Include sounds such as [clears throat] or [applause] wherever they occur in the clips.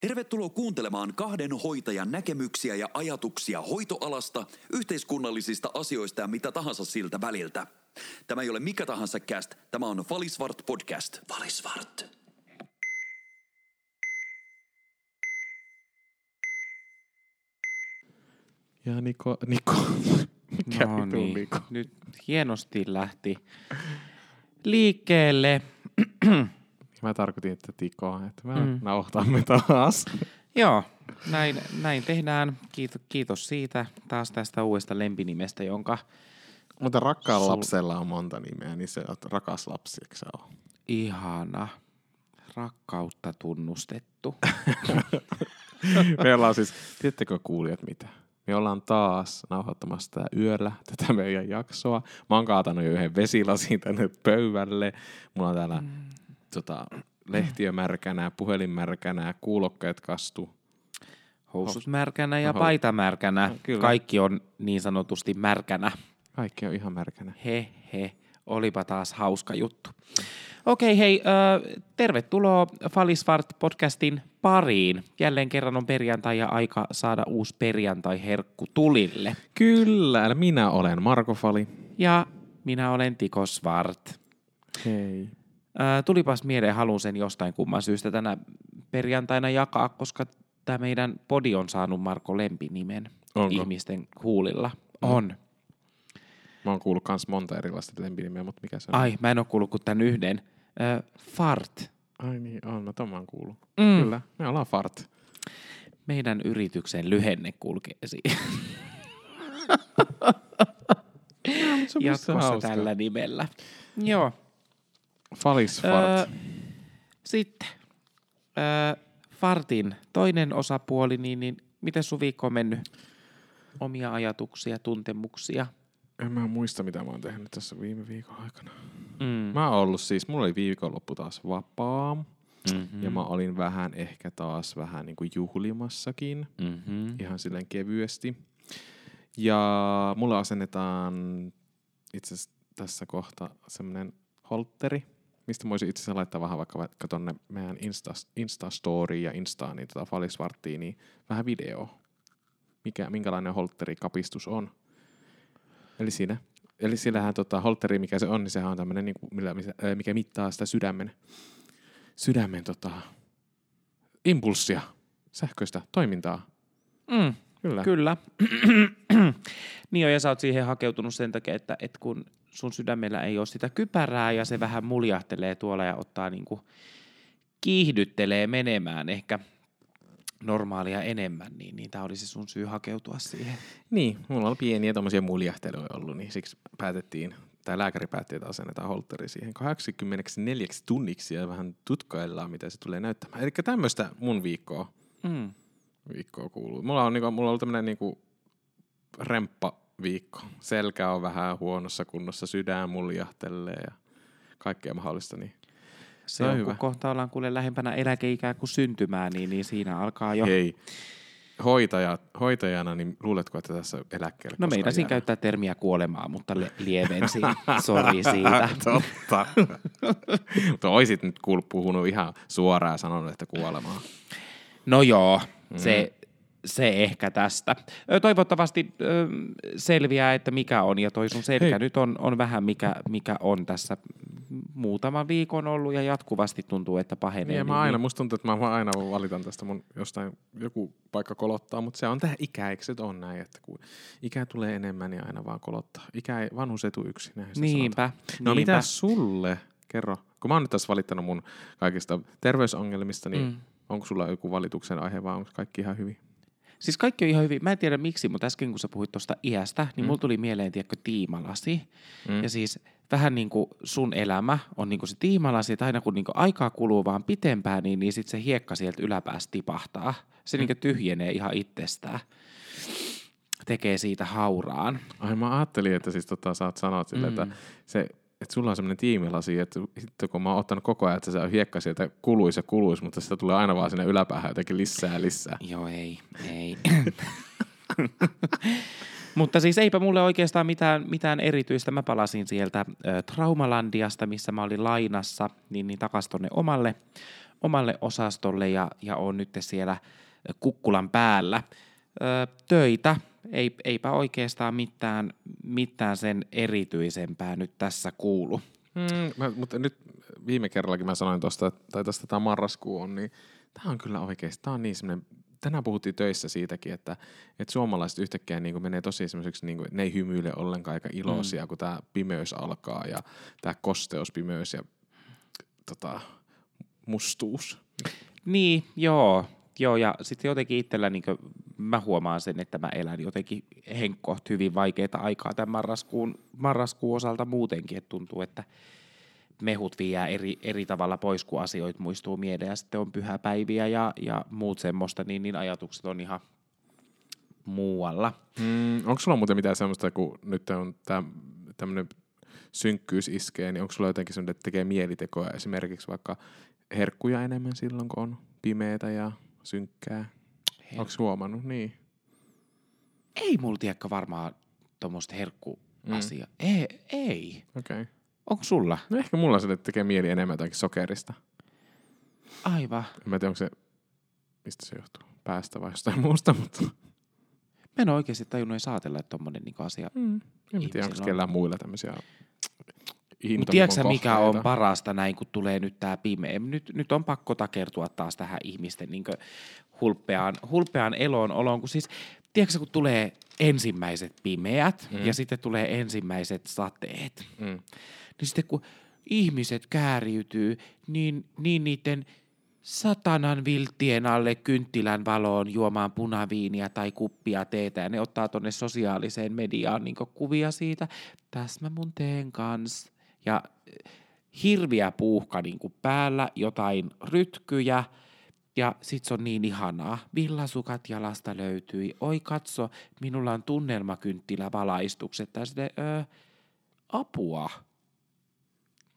Tervetuloa kuuntelemaan kahden hoitajan näkemyksiä ja ajatuksia hoitoalasta, yhteiskunnallisista asioista ja mitä tahansa siltä väliltä. Tämä ei ole mikä tahansa cast, tämä on Valisvart podcast. Valisvart. Ja Niko, Niko. [laughs] Mikä No niin, Niko? nyt hienosti lähti liikkeelle. [clears throat] Mä tarkoitin, että Tiko, että me Mm. mm. nauhoitamme taas. [laughs] Joo, näin, näin tehdään. Kiitos, kiitos siitä taas tästä uudesta lempinimestä, jonka Mutta rakkaalla Sul- lapsella on monta nimeä, niin se on rakas lapsi, eikö se ole? ihana rakkautta tunnustettu. [laughs] Me ollaan siis, tiedättekö kuulijat mitä? Me ollaan taas nauhoittamassa tää yöllä tätä meidän jaksoa. Mä oon kaatanut jo yhden vesilasin tänne pöydälle. Mulla on täällä mm. Tota, lehtiö märkänä, puhelin märkänä, kuulokkeet kastu. Housut märkänä ja Oho. paita märkänä. No, kyllä. Kaikki on niin sanotusti märkänä. Kaikki on ihan märkänä. He he, olipa taas hauska juttu. Okei, hei, äh, tervetuloa Falisvart podcastin pariin. Jälleen kerran on perjantai ja aika saada uusi perjantai-herkku tulille. Kyllä, minä olen Marko Fali. Ja minä olen Tiko Svart. Hei. Tulipas mieleen, halun sen jostain kumman syystä tänä perjantaina jakaa, koska tämä meidän podi on saanut Marko lempinimen Onko? ihmisten huulilla. On. Mä oon kuullut kans monta erilaista lempinimeä, mutta mikä se on? Ai, mä en ole kuullut kuin tämän yhden. Äh, fart. Ai niin, on, mä ton mä oon kuullut. Mm. Kyllä, me ollaan fart. Meidän yrityksen lyhenne kulkee [laughs] musta Jatkossa tällä nimellä. Joo. Falis Öö, fart. sitten. Öö, Fartin toinen osapuoli, niin, niin miten sun viikko on mennyt? Omia ajatuksia, tuntemuksia. En mä muista, mitä mä oon tehnyt tässä viime viikon aikana. Mm. Mä oon ollut siis, mulla oli viikonloppu taas vapaa. Mm-hmm. Ja mä olin vähän ehkä taas vähän niinku juhlimassakin. Mm-hmm. Ihan silleen kevyesti. Ja mulle asennetaan itse asiassa tässä kohta semmonen holteri, mistä voisin itse asiassa laittaa vähän vaikka, vaikka tonne meidän Insta, Insta-story ja Instaan, niin tota Falisvarttiin, niin vähän video. Mikä, minkälainen holterikapistus on. Eli siinä. Eli sillähän tota, holteri, mikä se on, niin sehän on tämmönen, niin millä, mikä mittaa sitä sydämen, sydämen tota, impulssia, sähköistä toimintaa. Mm. Kyllä. Kyllä. [clears throat] niin on, ja sä oot siihen hakeutunut sen takia, että, että kun sun sydämellä ei ole sitä kypärää ja se vähän muljahtelee tuolla ja ottaa niinku kiihdyttelee menemään ehkä normaalia enemmän, niin, niin tämä olisi sun syy hakeutua siihen. Niin, mulla on pieniä tommosia muljahteluja ollut, niin siksi päätettiin, tai lääkäri päätti, että asennetaan holteri siihen 84 tunniksi ja vähän tutkaillaan, mitä se tulee näyttämään. Eli tämmöistä mun viikkoa, Mm. viikkoa kuuluu. Mulla on, niinku, mulla on ollut tämmönen niinku remppa viikko. Selkä on vähän huonossa kunnossa, sydän muljahtelee ja kaikkea mahdollista. Niin. Se No on, hyvä. kun kohta ollaan kuule lähempänä eläkeikää kuin syntymää, niin, niin siinä alkaa jo. Hei, hoitaja, hoitajana, niin luuletko, että tässä eläkkeelle No meinasin jäädään? käyttää termiä kuolemaa, mutta le- lievensin. Sori siitä. [laughs] Totta. Mutta oisit nyt kuullut puhunut ihan suoraan sanonut, että kuolemaa. No joo, Mm. se, se ehkä tästä. Toivottavasti ö, selviää, että mikä on, ja toi sun selkä Hei. nyt on, on vähän mikä, mikä on tässä muutaman viikon ollut, ja jatkuvasti tuntuu, että pahenee. Niin, ja mä aina, musta tuntuu, että mä vaan aina valitan tästä mun jostain, joku paikka kolottaa, mutta se on tää ikä, eikö se on näin, että kun ikä tulee enemmän, niin aina vaan kolottaa. Ikä ei, vanhuus etu yksin, näin sitä sanotaan. Niinpä, No niinpä. mitä sulle? Kerro. Kun mä oon nyt tässä valittanut mun kaikista terveysongelmista, niin. Mm. onko sulla joku valituksen aihe vai onko kaikki ihan hyvin? Siis kaikki on ihan hyvin. Mä en tiedä miksi, mutta äsken kun sä puhuit tuosta iästä, niin Mm. mulla tuli mieleen, tiedätkö, tiimalasi. Mm. Ja siis vähän niin kuin sun elämä on niin kuin se tiimalasi, että aina kun niin kuin aikaa kuluu vaan pitempään, niin, niin sitten se hiekka sieltä yläpäästä tipahtaa. Se mm. niin kuin tyhjenee ihan itsestään. Tekee siitä hauraan. Ai mä ajattelin, että siis tota, saat sanoa sille, mm. että, se, että sulla on semmoinen tiimilasi, että sitten kun mä oon ottanut koko ajan, että se on hiekka sieltä kuluisi ja kuluisi, mutta sitä tulee aina vaan sinne yläpäähän jotenkin lisää ja lisää. Joo, ei, ei. [laughs] Mutta siis eipä mulle oikeastaan mitään, mitään erityistä. Mä palasin sieltä ö, Traumalandiasta, missä mä olin lainassa, niin, niin takas tonne omalle, omalle osastolle ja, ja on nyt siellä kukkulan päällä. Ö, töitä, ei, eipä oikeastaan mitään, mitään sen erityisempää nyt tässä kuulu. Mm, mä, mutta nyt viime kerrallakin mä sanoin tuosta, tai tästä tämä marraskuu on, niin tämä on kyllä oikeasti, tämä on niin semmoinen, tänään puhuttiin töissä siitäkin, että, että suomalaiset yhtäkkiä niin kuin menee tosi semmoiseksi, niin kuin, ne ei hymyile ollenkaan aika iloisia, mm. kun tämä pimeys alkaa ja tämä kosteus, pimeys ja tota, mustuus. Niin, joo. Joo, ja sitten jotenkin itsellä niin mä huomaan sen, että mä elän jotenkin henkkoht hyvin vaikeita aikaa tämän marraskuun, marraskuun osalta muutenkin, että tuntuu, että mehut viiää eri, eri tavalla pois, kun asioita muistuu mieleen ja sitten on pyhäpäiviä ja, ja muut semmoista, niin, niin ajatukset on ihan muualla. Mm, onko sulla muuten mitään semmoista, kun nyt on tämmöinen synkkyys iskee, niin onko sulla jotenkin semmoinen, että tekee mielitekoja esimerkiksi vaikka herkkuja enemmän silloin, kun on pimeätä ja synkkää? Onko huomannut? Niin. Ei mulla tiedäkö varmaan tuommoista herkkuasia. Mm. Ei. ei. Okei. Okay. Onko sulla? No ehkä mulla se tekee mieli enemmän jotakin sokerista. Aivan. En mä tiedä, onko se, mistä se johtuu, päästä vai jostain [laughs] muusta, mutta... Mä en ole oikeasti tajunnut edes ajatella, että tommonen niinku asia mm. En tiedä, onko kellään muilla tämmöisiä mutta tiedätkö mikä on parasta näin, kun tulee nyt tämä pimeä? Nyt, nyt on pakko takertua taas tähän ihmisten niin hulppeaan, hulppeaan eloon oloon, kun siis tiedätkö kun tulee ensimmäiset pimeät mm. ja sitten tulee ensimmäiset sateet, mm. niin sitten kun ihmiset kääriytyy, niin, niin niiden satanan vilttien alle kynttilän valoon juomaan punaviiniä tai kuppia teetä ja ne ottaa tonne sosiaaliseen mediaan niin kuvia siitä. Tässä mä mun teen kanssa ja hirviä puuhka niin kuin päällä, jotain rytkyjä, ja sit se on niin ihanaa. Villasukat jalasta löytyi. Oi katso, minulla on tunnelmakynttilä valaistukset. Tai sitten, öö, apua.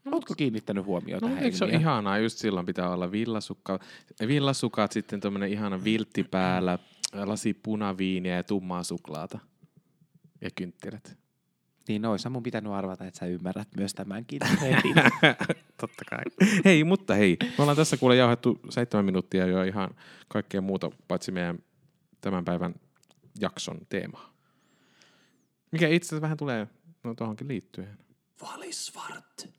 Oletko kiinnittänyt huomioon no, eikö se ole ihanaa? Just silloin pitää olla villasukka, villasukat, sitten tuommoinen ihana viltti päällä, [clears throat] lasi punaviiniä ja tummaa suklaata. Ja kynttilät. Niin oisa mun pitänyt arvata, että sä ymmärrät myös tämänkin [laughs] Totta kai. Hei, mutta hei, me ollaan tässä kuule jauhettu seitsemän minuuttia jo ihan kaikkea muuta, paitsi meidän tämän päivän jakson teemaa. Mikä itse asiassa vähän tulee no, tuohonkin liittyen. Valisvart.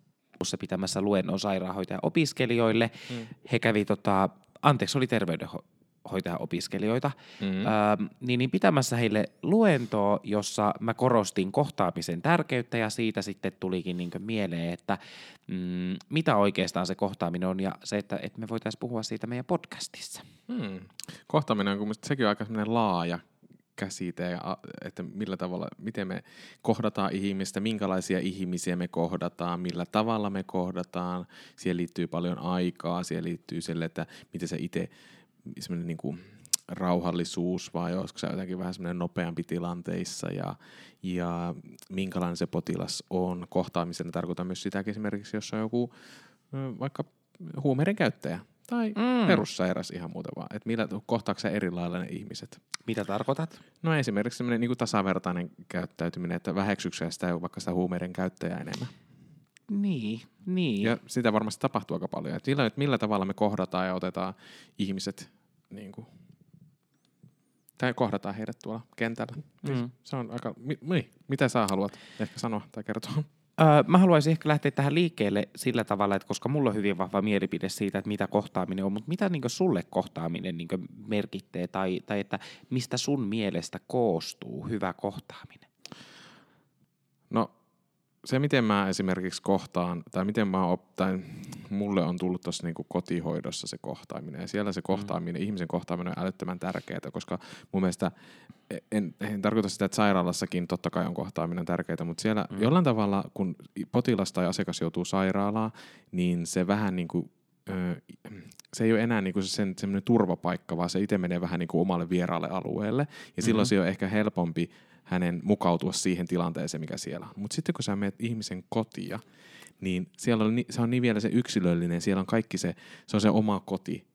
pitämässä luennon sairaanhoitaja opiskelijoille. Hmm. He kävi tota, anteeksi, oli terveydenho- hoitaja-opiskelijoita, mm-hmm. ö, niin, niin pitämässä heille luentoa, jossa mä korostin kohtaamisen tärkeyttä ja siitä sitten tulikin niin mieleen, että mm, mitä oikeastaan se kohtaaminen on ja se, että, että me voitaisiin puhua siitä meidän podcastissa. Hmm. Kohtaaminen on sekin on aika laaja käsite, ja, että millä tavalla, miten me kohdataan ihmistä, minkälaisia ihmisiä me kohdataan, millä tavalla me kohdataan. Siihen liittyy paljon aikaa, siihen liittyy sille, että miten se itse semmoinen niin kuin rauhallisuus vai olisiko se jotenkin vähän semmoinen nopeampi tilanteissa ja, ja minkälainen se potilas on kohtaamisen. Tarkoitan myös sitäkin esimerkiksi, jos on joku vaikka huumeiden käyttäjä tai mm. perussairas ihan muuta vaan. Että millä kohtaako se eri lailla ne ihmiset? Mitä tarkoitat? No esimerkiksi semmoinen niin tasavertainen käyttäytyminen, että väheksyksä sitä vaikka sitä huumeiden käyttäjää enemmän. Niin, niin. Ja sitä varmasti tapahtuu aika paljon. Että millä, millä tavalla me kohdataan ja otetaan ihmiset, niin kuin, tai kohdataan heidät tuolla kentällä. Mm. Se on aika, mi, mi, mitä sä haluat ehkä sanoa tai kertoa? Öö, mä haluaisin ehkä lähteä tähän liikkeelle sillä tavalla, että koska mulla on hyvin vahva mielipide siitä, että mitä kohtaaminen on, mutta mitä niin sulle kohtaaminen niin merkittee tai, tai että mistä sun mielestä koostuu hyvä kohtaaminen? No se, miten mä esimerkiksi kohtaan, tai miten mä op, tai mulle on tullut tuossa niinku kotihoidossa se kohtaaminen, ja siellä se mm. kohtaaminen, mm. ihmisen kohtaaminen on älyttömän tärkeää, koska mun mielestä, en, en tarkoita sitä, että sairaalassakin totta kai on kohtaaminen tärkeää, mutta siellä mm. jollain tavalla, kun potilas tai asiakas joutuu sairaalaan, niin se vähän niin kuin se ei ole enää niinku sen, semmoinen turvapaikka, vaan se itse menee vähän niinku omalle vieraalle alueelle. Ja silloin mm-hmm. se on ehkä helpompi hänen mukautua siihen tilanteeseen, mikä siellä on. Mutta sitten kun sä menet ihmisen kotia, niin siellä on, se on niin vielä se yksilöllinen, siellä on kaikki se, se on se oma koti,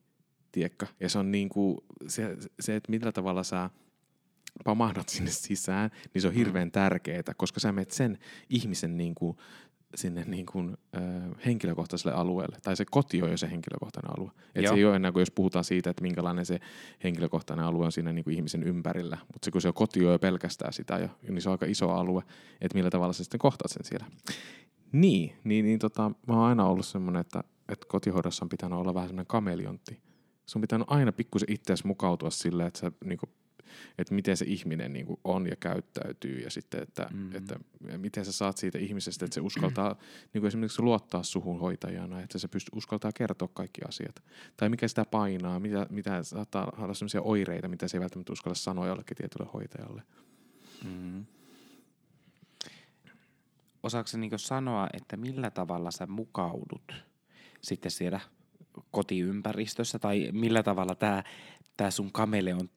tiedätkö? Ja se on niin kuin se, se, että millä tavalla sä pamahdot sinne sisään, niin se on hirveän tärkeää, koska sä menet sen ihmisen niin kuin sinne niin kuin, ö, henkilökohtaiselle alueelle. Tai se koti on jo se henkilökohtainen alue. Et Joo. se ei ole enää kuin jos puhutaan siitä, että minkälainen se henkilökohtainen alue on siinä niin kuin ihmisen ympärillä. Mutta se kun se on koti on jo pelkästään sitä jo, niin se on aika iso alue, että millä tavalla sä sitten kohtaat sen siellä. Niin, niin, niin tota, mä oon aina ollut semmoinen, että, että kotihoidossa on pitänyt olla vähän semmoinen kameliontti. Sun pitää aina pikkusen itseäsi mukautua sille, että, sä, niin kuin, että miten se ihminen niin kuin on ja käyttäytyy ja sitten, että, Mm. että miten sä saat siitä ihmisestä, että se uskaltaa [clears throat] niin kuin esimerkiksi luottaa suhun hoitajana, että se pystyy uskaltaa kertoa kaikki asiat. Tai mikä sitä painaa, mitä, mitä saattaa olla sellaisia oireita, mitä se ei välttämättä uskalla sanoa jollekin tietylle hoitajalle. Mm. Osaatko niin sanoa, että millä tavalla sä mukaudut sitten siellä kotiympäristössä tai millä tavalla tämä tää sun kameleon,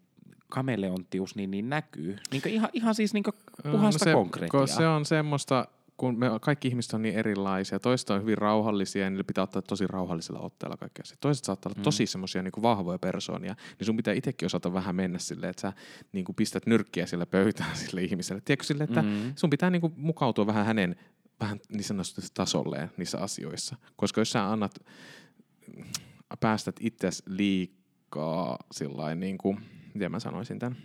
kameleonttius niin, niin näkyy? Niin ihan, ihan siis niin puhasta no se, konkretiaa. se on semmoista, kun me kaikki ihmiset on niin erilaisia. Toiset on hyvin rauhallisia ja niille pitää ottaa tosi rauhallisella otteella kaikkea. Toiset saattaa olla Mm. tosi semmoisia niin vahvoja persoonia. Niin sun pitää itsekin osata vähän mennä silleen, että sä niin kuin pistät nyrkkiä sillä pöytään [laughs] sille ihmiselle. Tiedätkö sille, että Mm. sun pitää niin kuin mukautua vähän hänen vähän niin sanotusti tasolleen niissä asioissa. Koska jos sä annat, päästät itses liikaa sillain niin kuin, miten mä sanoisin tämän,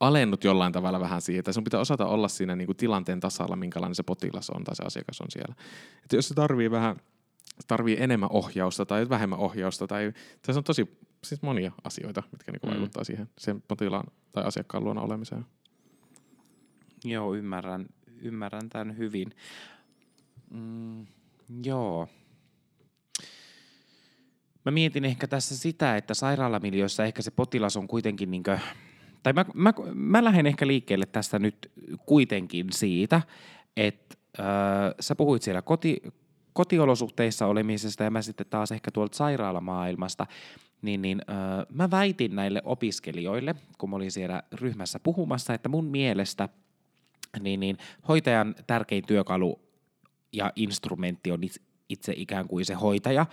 alennut jollain tavalla vähän siihen, että sun pitää osata olla siinä niin kuin tilanteen tasalla, minkälainen se potilas on tai se asiakas on siellä. Että jos se tarvii vähän, tarvii enemmän ohjausta tai vähemmän ohjausta tai tässä on tosi siis monia asioita, mitkä niin kuin Mm. vaikuttaa siihen sen potilaan tai asiakkaan luona olemiseen. Joo, ymmärrän, ymmärrän tämän hyvin. Mm, joo. Mä mietin ehkä tässä sitä, että sairaalamiljöissä ehkä se potilas on kuitenkin niinkö, tai mä, mä, mä lähden ehkä liikkeelle tästä nyt kuitenkin siitä, että äh, sä puhuit siellä koti, kotiolosuhteissa olemisesta ja mä sitten taas ehkä tuolta sairaalamaailmasta, niin, niin äh, mä väitin näille opiskelijoille, kun mä olin siellä ryhmässä puhumassa, että mun mielestä niin, niin hoitajan tärkein työkalu ja instrumentti on itse, ikään kuin se hoitaja,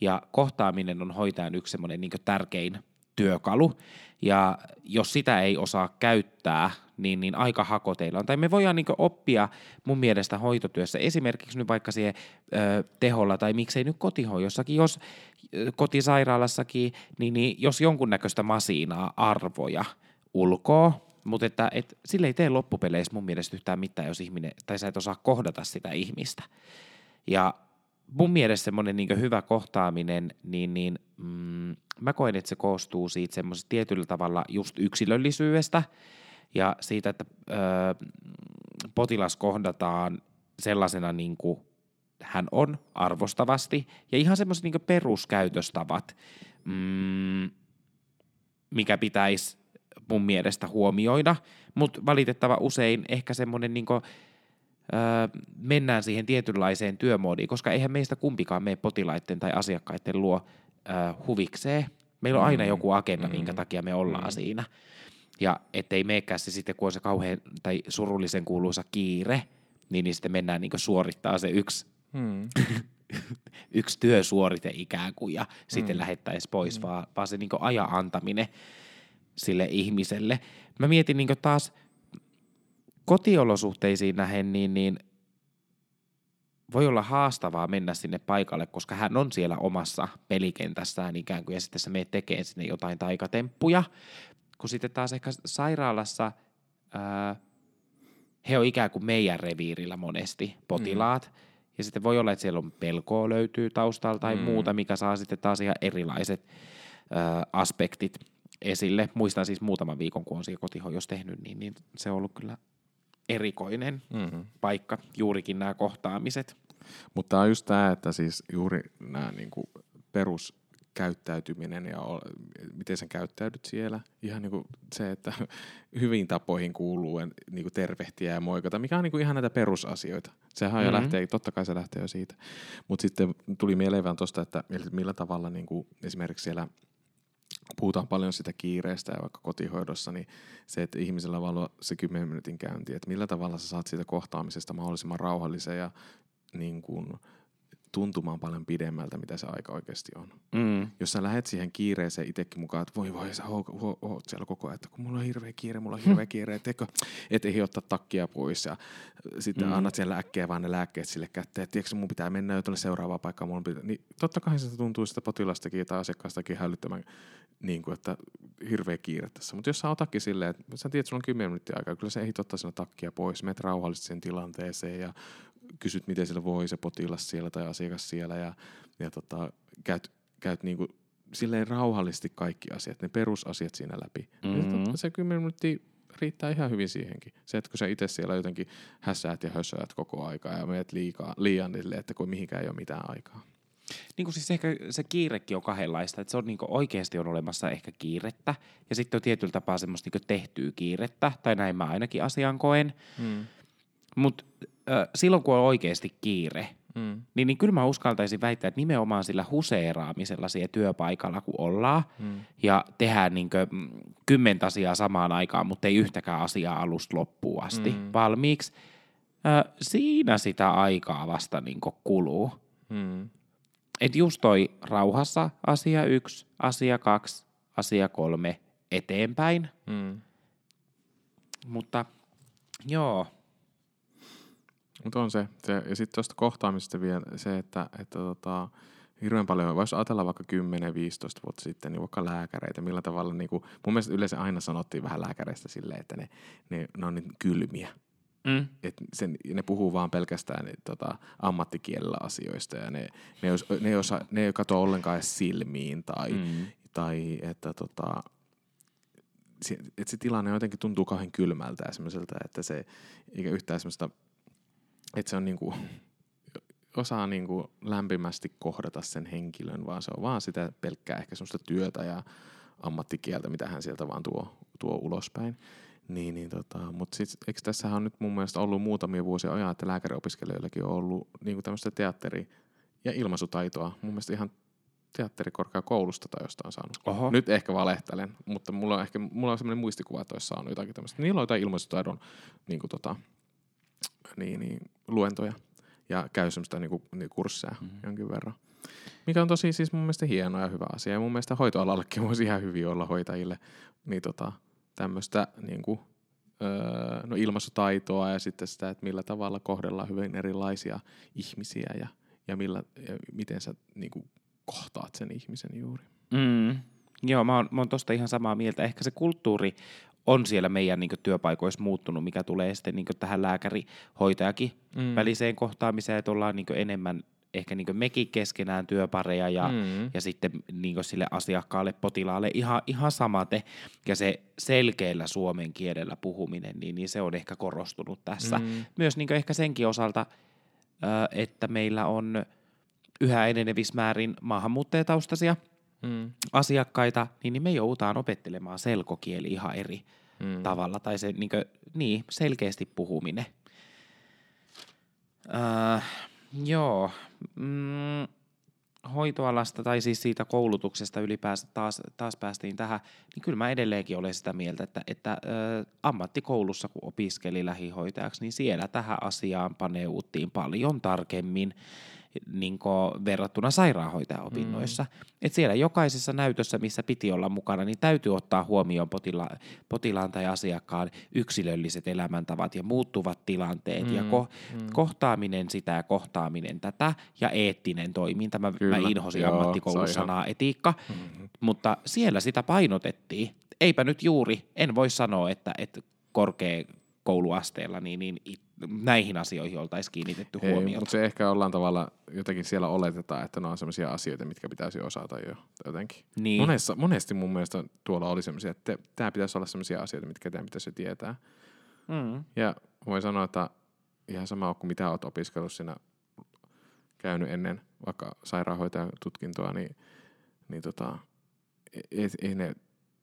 ja kohtaaminen on hoitajan yksi semmoinen niin tärkein työkalu, ja jos sitä ei osaa käyttää, niin, niin aika hakoteilla on. Tai me voidaan niin oppia mun mielestä hoitotyössä, esimerkiksi nyt vaikka siihen ö, teholla, tai miksei nyt kotihoidossakin, jos ö, kotisairaalassakin, niin, niin jos jonkunnäköistä masiinaa, arvoja ulkoa, mutta että et, sille ei tee loppupeleissä mun mielestä yhtään mitään, jos ihminen, tai sä et osaa kohdata sitä ihmistä. Ja mun mielestä semmoinen niin hyvä kohtaaminen, niin, niin mm, mä koen, että se koostuu siitä semmoisesta tietyllä tavalla just yksilöllisyydestä ja siitä, että ö, potilas kohdataan sellaisena niin kuin hän on arvostavasti ja ihan semmoiset niin peruskäytöstavat, mm, mikä pitäisi mun mielestä huomioida, mutta valitettava usein ehkä semmoinen niin öö, mennään siihen tietynlaiseen työmoodiin, koska eihän meistä kumpikaan mene potilaiden tai asiakkaiden luo öö, huvikseen. Meillä on aina Mm, joku agenda, mm, minkä takia me ollaan mm. siinä. Ja ettei meekään se sitten, kun on se kauhean tai surullisen kuuluisa kiire, niin, niin sitten mennään niin suorittaa se yksi Hmm. [laughs] yksi työsuorite ikään kuin ja mm. sitten Mm. lähettäisiin pois, Mm. mm. vaan, vaan se niin ajan antaminen sille ihmiselle. Mä mietin niin taas kotiolosuhteisiin nähen, niin, niin voi olla haastavaa mennä sinne paikalle, koska hän on siellä omassa pelikentässään ikään kuin, ja sitten se meet tekee sinne jotain taikatemppuja, kun sitten taas ehkä sairaalassa ää, he on ikään kuin meidän reviirillä monesti, potilaat, mm. ja sitten voi olla, että siellä on pelkoa löytyy taustalla tai mm. muuta, mikä saa sitten taas ihan erilaiset ää, aspektit esille. Muistan siis muutaman viikon, kun on siellä kotihoidossa tehnyt, niin, niin se on ollut kyllä erikoinen Mm-hmm. paikka, juurikin nämä kohtaamiset. Mutta tämä on just tämä, että siis juuri nämä niinku peruskäyttäytyminen ja miten sä käyttäydyt siellä. Ihan niinku se, että [laughs] hyvin tapoihin kuuluu niinku tervehtiä ja moikata, mikä on niinku ihan näitä perusasioita. Sehän mm-hmm. jo Mhm. lähtee, totta kai se lähtee jo siitä. Mutta sitten tuli mieleen tuosta, että millä tavalla niinku esimerkiksi siellä puhutaan paljon sitä kiireestä ja vaikka kotihoidossa, niin se, että ihmisellä vaan on se 10 minuutin käynti, että millä tavalla sä saat siitä kohtaamisesta mahdollisimman rauhallisen ja niin kuin tuntumaan paljon pidemmältä, mitä se aika oikeasti on. Mm. Jos sä lähet siihen kiireeseen itsekin mukaan, että voi voi, sä oot, oot siellä koko ajan, että kun mulla on hirveä kiire, mulla on hirveä kiire, et, eikö, et ehdi ottaa takkia pois ja sitten Mm. annat siellä äkkiä vaan ne lääkkeet sille kätteen, että tiedätkö, mun pitää mennä jo tuonne seuraavaan paikkaan, mun pitää, niin totta kai se tuntuu sitä potilastakin tai asiakkaastakin hälyttämään, niin kuin, että hirveä kiire tässä. Mutta jos sä otakin silleen, että sä tiedät, että sulla on 10 minuuttia aikaa, kyllä sä ehdit ottaa siinä takkia pois, menet rauhallisesti sen tilanteeseen ja kysyt, miten sillä voi se potilas siellä tai asiakas siellä ja, ja tota, käyt, käyt niinku silleen rauhallisesti kaikki asiat, ne perusasiat siinä läpi. Mm-hmm. Ja Mhm. totta, se 10 minuuttia riittää ihan hyvin siihenkin. Se, että kun sä itse siellä jotenkin hässäät ja hösöät koko aikaa ja meet liikaa, liian silleen, että kun mihinkään ei ole mitään aikaa. Niin kuin siis ehkä se kiirekin on kahdenlaista, että se on niin oikeasti on olemassa ehkä kiirettä ja sitten on tietyllä tapaa semmoista niin tehtyä kiirettä, tai näin mä ainakin asian koen. Mm. Mutta äh, silloin kun on oikeasti kiire, Mm. niin, niin kyllä mä uskaltaisin väittää, että nimenomaan sillä huseeraamisella siellä työpaikalla, kun ollaan, Mm. ja tehdään niin kuin, kymmentä asiaa samaan aikaan, mutta ei yhtäkään asiaa alusta loppuun asti Mm. valmiiksi, äh, siinä sitä aikaa vasta niin kuluu. Mm. Et just toi rauhassa asia yksi, asia kaksi, asia kolme eteenpäin. Mm. Mutta joo, Mutta on se. se ja sitten tuosta kohtaamisesta vielä se, että, että tota, hirveän paljon, voisi ajatella vaikka 10-15 vuotta sitten, niin vaikka lääkäreitä, millä tavalla, niin kuin, mun mielestä yleensä aina sanottiin vähän lääkäreistä silleen, että ne, ne, ne on niin kylmiä. Mm, Et sen, ne puhuu vaan pelkästään niin, tota, ammattikielellä asioista ja ne, ne, ei, os- ne, ei osaa, ne ei katso ollenkaan edes silmiin tai, mm, tai että tota, se, että se tilanne jotenkin tuntuu kauhean kylmältä ja semmoiselta, että se eikä yhtään semmoista, että se on niinku, osaa niinku lämpimästi kohdata sen henkilön, vaan se on vaan sitä pelkkää ehkä semmoista työtä ja ammattikieltä, mitä hän sieltä vaan tuo, tuo ulospäin. Niin, niin tota, mutta siis, eikö tässähän on nyt mun mielestä ollut muutamia vuosia ajan, että lääkäriopiskelijoillakin on ollut niinku tämmöistä teatteri- ja ilmaisutaitoa. Mun mielestä ihan teatterikorkeakoulusta tai jostain saanut. Oho. Nyt ehkä valehtelen, mutta mulla on ehkä mulla on sellainen muistikuva, että olisi saanut jotakin tämmöistä. Niillä on jotain ilmaisutaidon niin kuin tota, niin, niin, luentoja ja käy semmoista niin kuin, niin kursseja Mhm. mm-hmm. jonkin verran. Mikä on tosi siis mun mielestä hieno ja hyvä asia. Ja mun mielestä hoitoalallekin voisi ihan hyvin olla hoitajille niin tota, tämmöistä niin kuin, öö, no ilmaisutaitoa ja sitten sitä, että millä tavalla kohdellaan hyvin erilaisia ihmisiä ja, ja, millä, ja miten sä niin kuin, kohtaat sen ihmisen juuri. mm. Joo, mä oon, mä oon tosta ihan samaa mieltä. Ehkä se kulttuuri on siellä meidän niin työpaikoissa muuttunut, mikä tulee sitten niin tähän lääkäri-hoitajakin Mm. väliseen kohtaamiseen, että ollaan niin enemmän ehkä niin mekin keskenään työpareja ja, Mm. ja sitten niin sille asiakkaalle, potilaalle ihan, ihan samate. Ja se selkeällä suomen kielellä puhuminen, niin, niin se on ehkä korostunut tässä. Mm. Myös niin ehkä senkin osalta, että meillä on yhä enenevissä määrin maahanmuuttajataustaisia Mm. asiakkaita, niin, niin me joudutaan opettelemaan selkokieli ihan eri Mm. tavalla, tai se niin, kuin, niin selkeästi puhuminen. Äh, joo, mm, hoitoalasta tai siis siitä koulutuksesta ylipäänsä taas, taas päästiin tähän, niin kyllä mä edelleenkin olen sitä mieltä, että, että ö, ammattikoulussa kun opiskeli lähihoitajaksi, niin siellä tähän asiaan paneuttiin paljon tarkemmin niin verrattuna sairaanhoitajaopinnoissa. Mm. Et siellä jokaisessa näytössä, missä piti olla mukana, niin täytyy ottaa huomioon potila- potilaan tai asiakkaan yksilölliset elämäntavat ja muuttuvat tilanteet mm. ja ko- mm. kohtaaminen sitä ja kohtaaminen tätä ja eettinen toiminta. Mä, Kyllä, mä inhosin joo, ihan- sanaa etiikka, mm-hmm. mutta siellä sitä painotettiin. Eipä nyt juuri, en voi sanoa, että, että korkeakouluasteella niin, niin it- näihin asioihin oltaisiin kiinnitetty Ei, huomiota. mutta se ehkä ollaan tavalla, jotenkin siellä oletetaan, että ne on sellaisia asioita, mitkä pitäisi osata jo jotenkin. Niin. Monessa, monesti mun mielestä tuolla oli sellaisia, että tämä pitäisi olla sellaisia asioita, mitkä teidän pitäisi jo tietää. Mm. Ja voin sanoa, että ihan sama kuin mitä olet opiskellut siinä, käynyt ennen vaikka sairaanhoitajan tutkintoa, niin, niin tota, ei, ei ne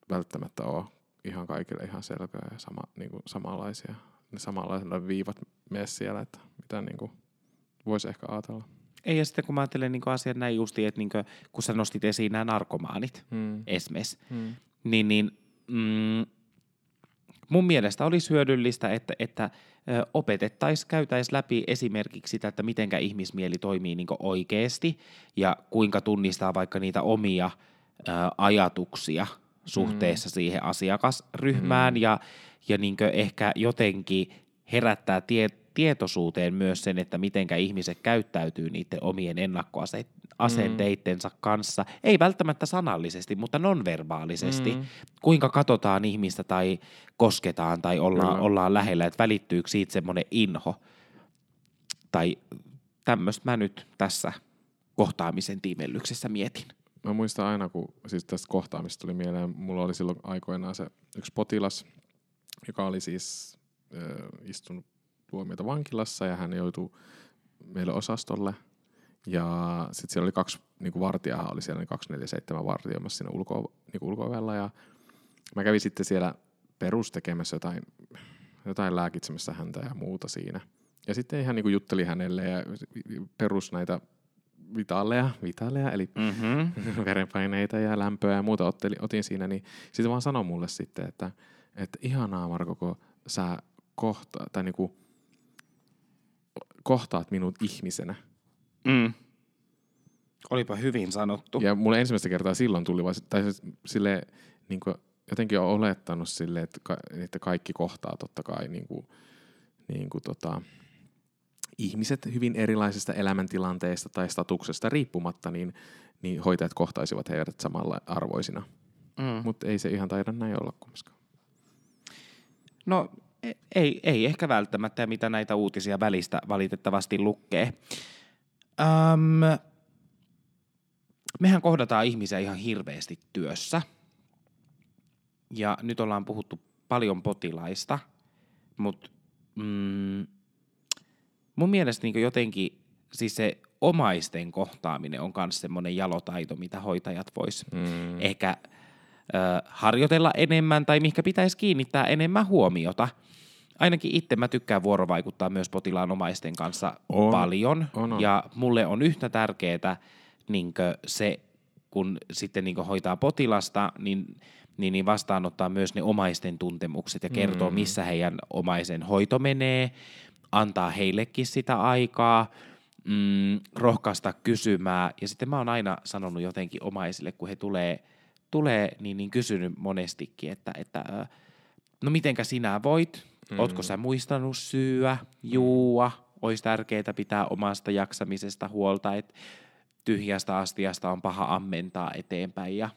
välttämättä ole ihan kaikille ihan selkeä ja sama, niin kuin samanlaisia. Ne samanlaisilla viivat mene siellä, että mitä niin kuin voisi ehkä ajatella. Ei, ja sitten kun mä ajattelen niin asiat näin justiin, että niin kuin, kun sä nostit esiin nämä narkomaanit, Hmm. esimerkiksi, Hmm. niin, niin mm, mun mielestä olisi hyödyllistä, että, että opetettaisiin, käytäisiin läpi esimerkiksi sitä, että mitenkä ihmismieli toimii niin oikeasti ja kuinka tunnistaa vaikka niitä omia ö, ajatuksia suhteessa mm. siihen asiakasryhmään mm. ja, ja niin ehkä jotenkin herättää tie, tietoisuuteen myös sen, että mitenkä ihmiset käyttäytyy niiden omien ennakkoasenteittensa mm. kanssa. Ei välttämättä sanallisesti, mutta nonverbaalisesti. Mm. Kuinka katsotaan ihmistä tai kosketaan tai ollaan, mm. ollaan lähellä, että välittyykö siitä semmoinen inho. Tai tämmöistä mä nyt tässä kohtaamisen tiimellyksessä mietin. Mä muistan aina, kun siis tästä kohtaamista tuli mieleen, mulla oli silloin aikoinaan se yksi potilas, joka oli siis äh, istunut tuomiota vankilassa ja hän joutui meille osastolle. Ja sitten siellä oli kaksi niin vartijaa, oli siellä niin 247 vartioimassa siinä ulko, niin ulko ja mä kävin sitten siellä perustekemässä jotain, jotain lääkitsemässä häntä ja muuta siinä. Ja sitten ihan niin kuin hänelle ja perus näitä vitaaleja, vitaaleja eli mm-hmm. [laughs] verenpaineita ja lämpöä ja muuta otteli, otin siinä, niin sitten vaan sanoi mulle sitten, että, että ihanaa Marko, kun sä kohta, tai niinku, kohtaat minut ihmisenä. Mm. Olipa hyvin sanottu. Ja mulle ensimmäistä kertaa silloin tuli, tai sille niin kuin, jotenkin olettanut sille, että, ka, että kaikki kohtaa totta kai niin kuin, niin kuin, tota, ihmiset hyvin erilaisista elämäntilanteista tai statuksesta riippumatta, niin, niin hoitajat kohtaisivat heidät samalla arvoisina. Mm. Mutta ei se ihan taida näin olla kumminkaan. No e, ei, ei ehkä välttämättä, mitä näitä uutisia välistä valitettavasti lukee. Öm, mehän kohdataan ihmisiä ihan hirveästi työssä. Ja nyt ollaan puhuttu paljon potilaista, mutta mm, mun mielestä niin jotenkin siis se omaisten kohtaaminen on myös semmoinen jalotaito, mitä hoitajat vois mm. ehkä ö, harjoitella enemmän tai mihinkä pitäisi kiinnittää enemmän huomiota. Ainakin itse mä tykkään vuorovaikuttaa myös potilaan omaisten kanssa on, paljon. On, on. Ja mulle on yhtä tärkeää niin se, kun sitten niin hoitaa potilasta, niin, niin, niin vastaanottaa myös ne omaisten tuntemukset ja kertoo, mm. missä heidän omaisen hoito menee, antaa heillekin sitä aikaa, mm, rohkaista kysymään. Ja sitten mä oon aina sanonut jotenkin omaisille, kun he tulee, tulee niin, niin kysynyt monestikin, että, että no mitenkä sinä voit, mm. ootko sä muistanut syyä, juua, olisi tärkeää pitää omasta jaksamisesta huolta, että tyhjästä astiasta on paha ammentaa eteenpäin ja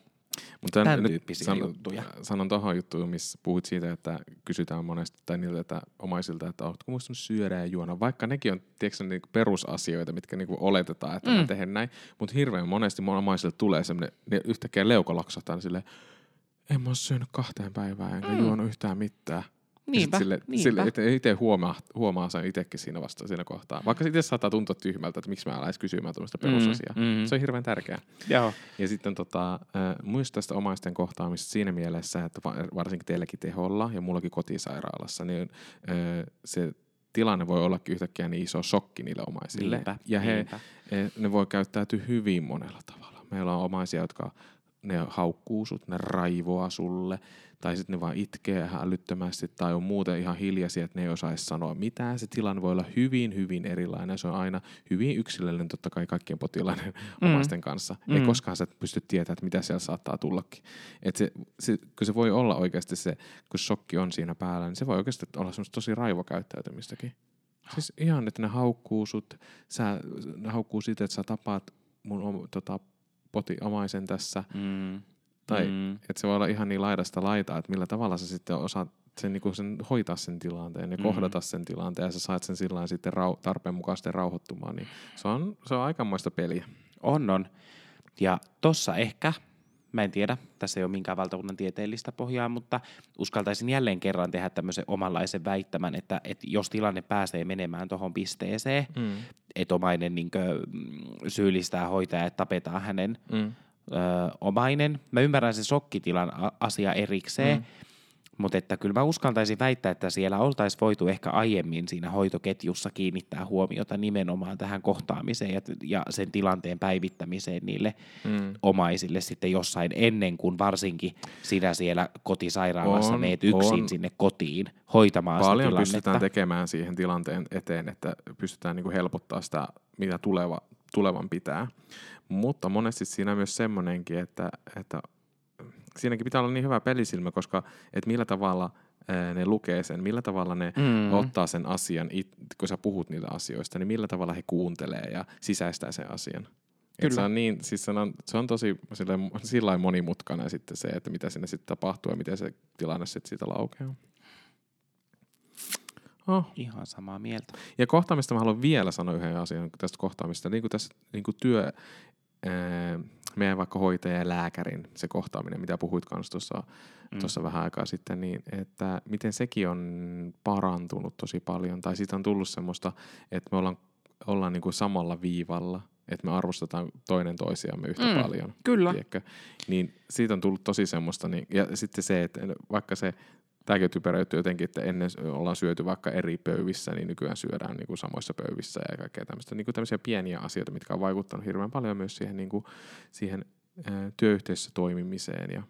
mutta Tämän tyyppisiä san, juttuja. Sanon tuohon juttuun, missä puhut siitä, että kysytään monesti tai niiltä että omaisilta, että oletko muistanut syödä ja juona, vaikka nekin on tiedätkö, niinku perusasioita, mitkä niinku oletetaan, että mm. mä teen näin, mutta hirveän monesti mun omaisilta tulee semmoinen, ne yhtäkkiä leuka laksahtaa niin silleen, en mä ole syönyt kahteen päivään enkä mm. juonut yhtään mitään. Niinpä, sille, niinpä. Sille, että itse huomaa, huomaa sen itsekin siinä vasta siinä kohtaa. Vaikka itse saattaa tuntua tyhmältä, että miksi mä älä kysymään tuommoista mm, perusasiaa. Mm, mm. Se on hirveän tärkeää. Joo. Ja sitten tota, äh, muista tästä omaisten kohtaamista siinä mielessä, että varsinkin teilläkin teholla ja mullakin kotisairaalassa, niin äh, se tilanne voi ollakin yhtäkkiä niin iso shokki niille omaisille. Niinpä, ja he, niinpä. ne voi käyttäytyä hyvin monella tavalla. Meillä on omaisia, jotka ne haukkuu sut, ne raivoa sulle, tai sitten ne vaan itkee ihan älyttömästi, tai on muuten ihan hiljaisia, että ne ei osaisi sanoa mitään. Se tilanne voi olla hyvin, hyvin erilainen. Se on aina hyvin yksilöllinen totta kai kaikkien potilaiden mm. omaisten kanssa. Mm. Ei koskaan sä pysty tietämään, että mitä siellä saattaa tullakin. Et se, se, kun se voi olla oikeasti se, kun shokki on siinä päällä, niin se voi oikeasti olla semmoista tosi raivokäyttäytymistäkin. Siis ihan, että ne haukkuu sut, sä, ne haukkuu siitä, että sä tapaat mun tota, potiomaisen tässä. Mm. Tai mm. että se voi olla ihan niin laidasta laitaa, että millä tavalla sä sitten osaat sen, niin sen hoitaa sen tilanteen ja mm. kohdata sen tilanteen ja sä saat sen sillä sitten rau, tarpeen mukaan sitten rauhoittumaan, niin se on, se on aikamoista peliä. On, on. Ja tossa ehkä, mä en tiedä, tässä ei ole minkään valtakunnan tieteellistä pohjaa, mutta uskaltaisin jälleen kerran tehdä tämmöisen omanlaisen väittämän, että, että jos tilanne pääsee menemään tuohon pisteeseen, mm. että omainen niin kuin, syyllistää hoitajaa, että tapetaan hänen mm. ö, omainen. Mä ymmärrän sen sokkitilan asia erikseen, mm. Mutta että kyllä mä uskaltaisin väittää, että siellä oltaisiin voitu ehkä aiemmin siinä hoitoketjussa kiinnittää huomiota nimenomaan tähän kohtaamiseen ja, ja sen tilanteen päivittämiseen niille mm. omaisille sitten jossain ennen kuin varsinkin sinä siellä kotisairaalassa on, meet yksin on. sinne kotiin hoitamaan Paljon sitä pystytään tekemään siihen tilanteen eteen, että pystytään niinku helpottaa sitä, mitä tuleva, tulevan pitää. Mutta monesti siinä on myös semmoinenkin, että, että siinäkin pitää olla niin hyvä pelisilmä, koska että millä tavalla ne lukee sen, millä tavalla ne mm. ottaa sen asian, kun sä puhut niitä asioista, niin millä tavalla he kuuntelee ja sisäistää sen asian. Kyllä. se on, niin, siis se on, se on tosi sillä monimutkainen sitten se, että mitä sinne sitten tapahtuu ja miten se tilanne sitten siitä laukeaa. Oh. Ihan samaa mieltä. Ja kohtaamista mä haluan vielä sanoa yhden asian tästä kohtaamista. Niin kuin tässä niin kuin työ, meidän vaikka hoitaja ja lääkärin se kohtaaminen, mitä puhuit kanssa tuossa, mm. tuossa vähän aikaa sitten, niin että miten sekin on parantunut tosi paljon. Tai siitä on tullut semmoista, että me ollaan, ollaan niin kuin samalla viivalla, että me arvostetaan toinen toisiamme yhtä mm, paljon. Kyllä. Tiedätkö? Niin siitä on tullut tosi semmoista, niin, ja sitten se, että vaikka se tämäkin typeröityy jotenkin, että ennen ollaan syöty vaikka eri pöyvissä, niin nykyään syödään niin kuin samoissa pöyvissä ja kaikkea tämmöistä. Niin kuin tämmöisiä pieniä asioita, mitkä on vaikuttanut hirveän paljon myös siihen, niin kuin, siihen ää, työyhteisössä toimimiseen ja,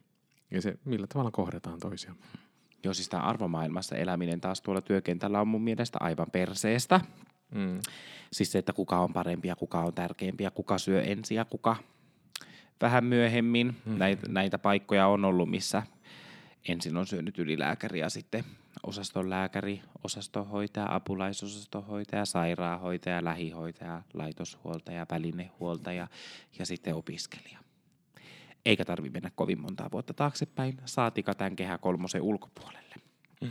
ja se, millä tavalla kohdataan toisiamme. Joo, siis tämä arvomaailmassa eläminen taas tuolla työkentällä on mun mielestä aivan perseestä. Mm. Siis se, että kuka on parempi ja kuka on tärkeämpi ja kuka syö ensin ja kuka vähän myöhemmin. Mm. Näitä, näitä paikkoja on ollut, missä ensin on syönyt ylilääkäri ja sitten osaston lääkäri, osastonhoitaja, apulaisosastonhoitaja, sairaanhoitaja, lähihoitaja, laitoshuoltaja, välinehuoltaja ja sitten opiskelija. Eikä tarvi mennä kovin montaa vuotta taaksepäin, saatika tämän kehä kolmosen ulkopuolelle. Mm.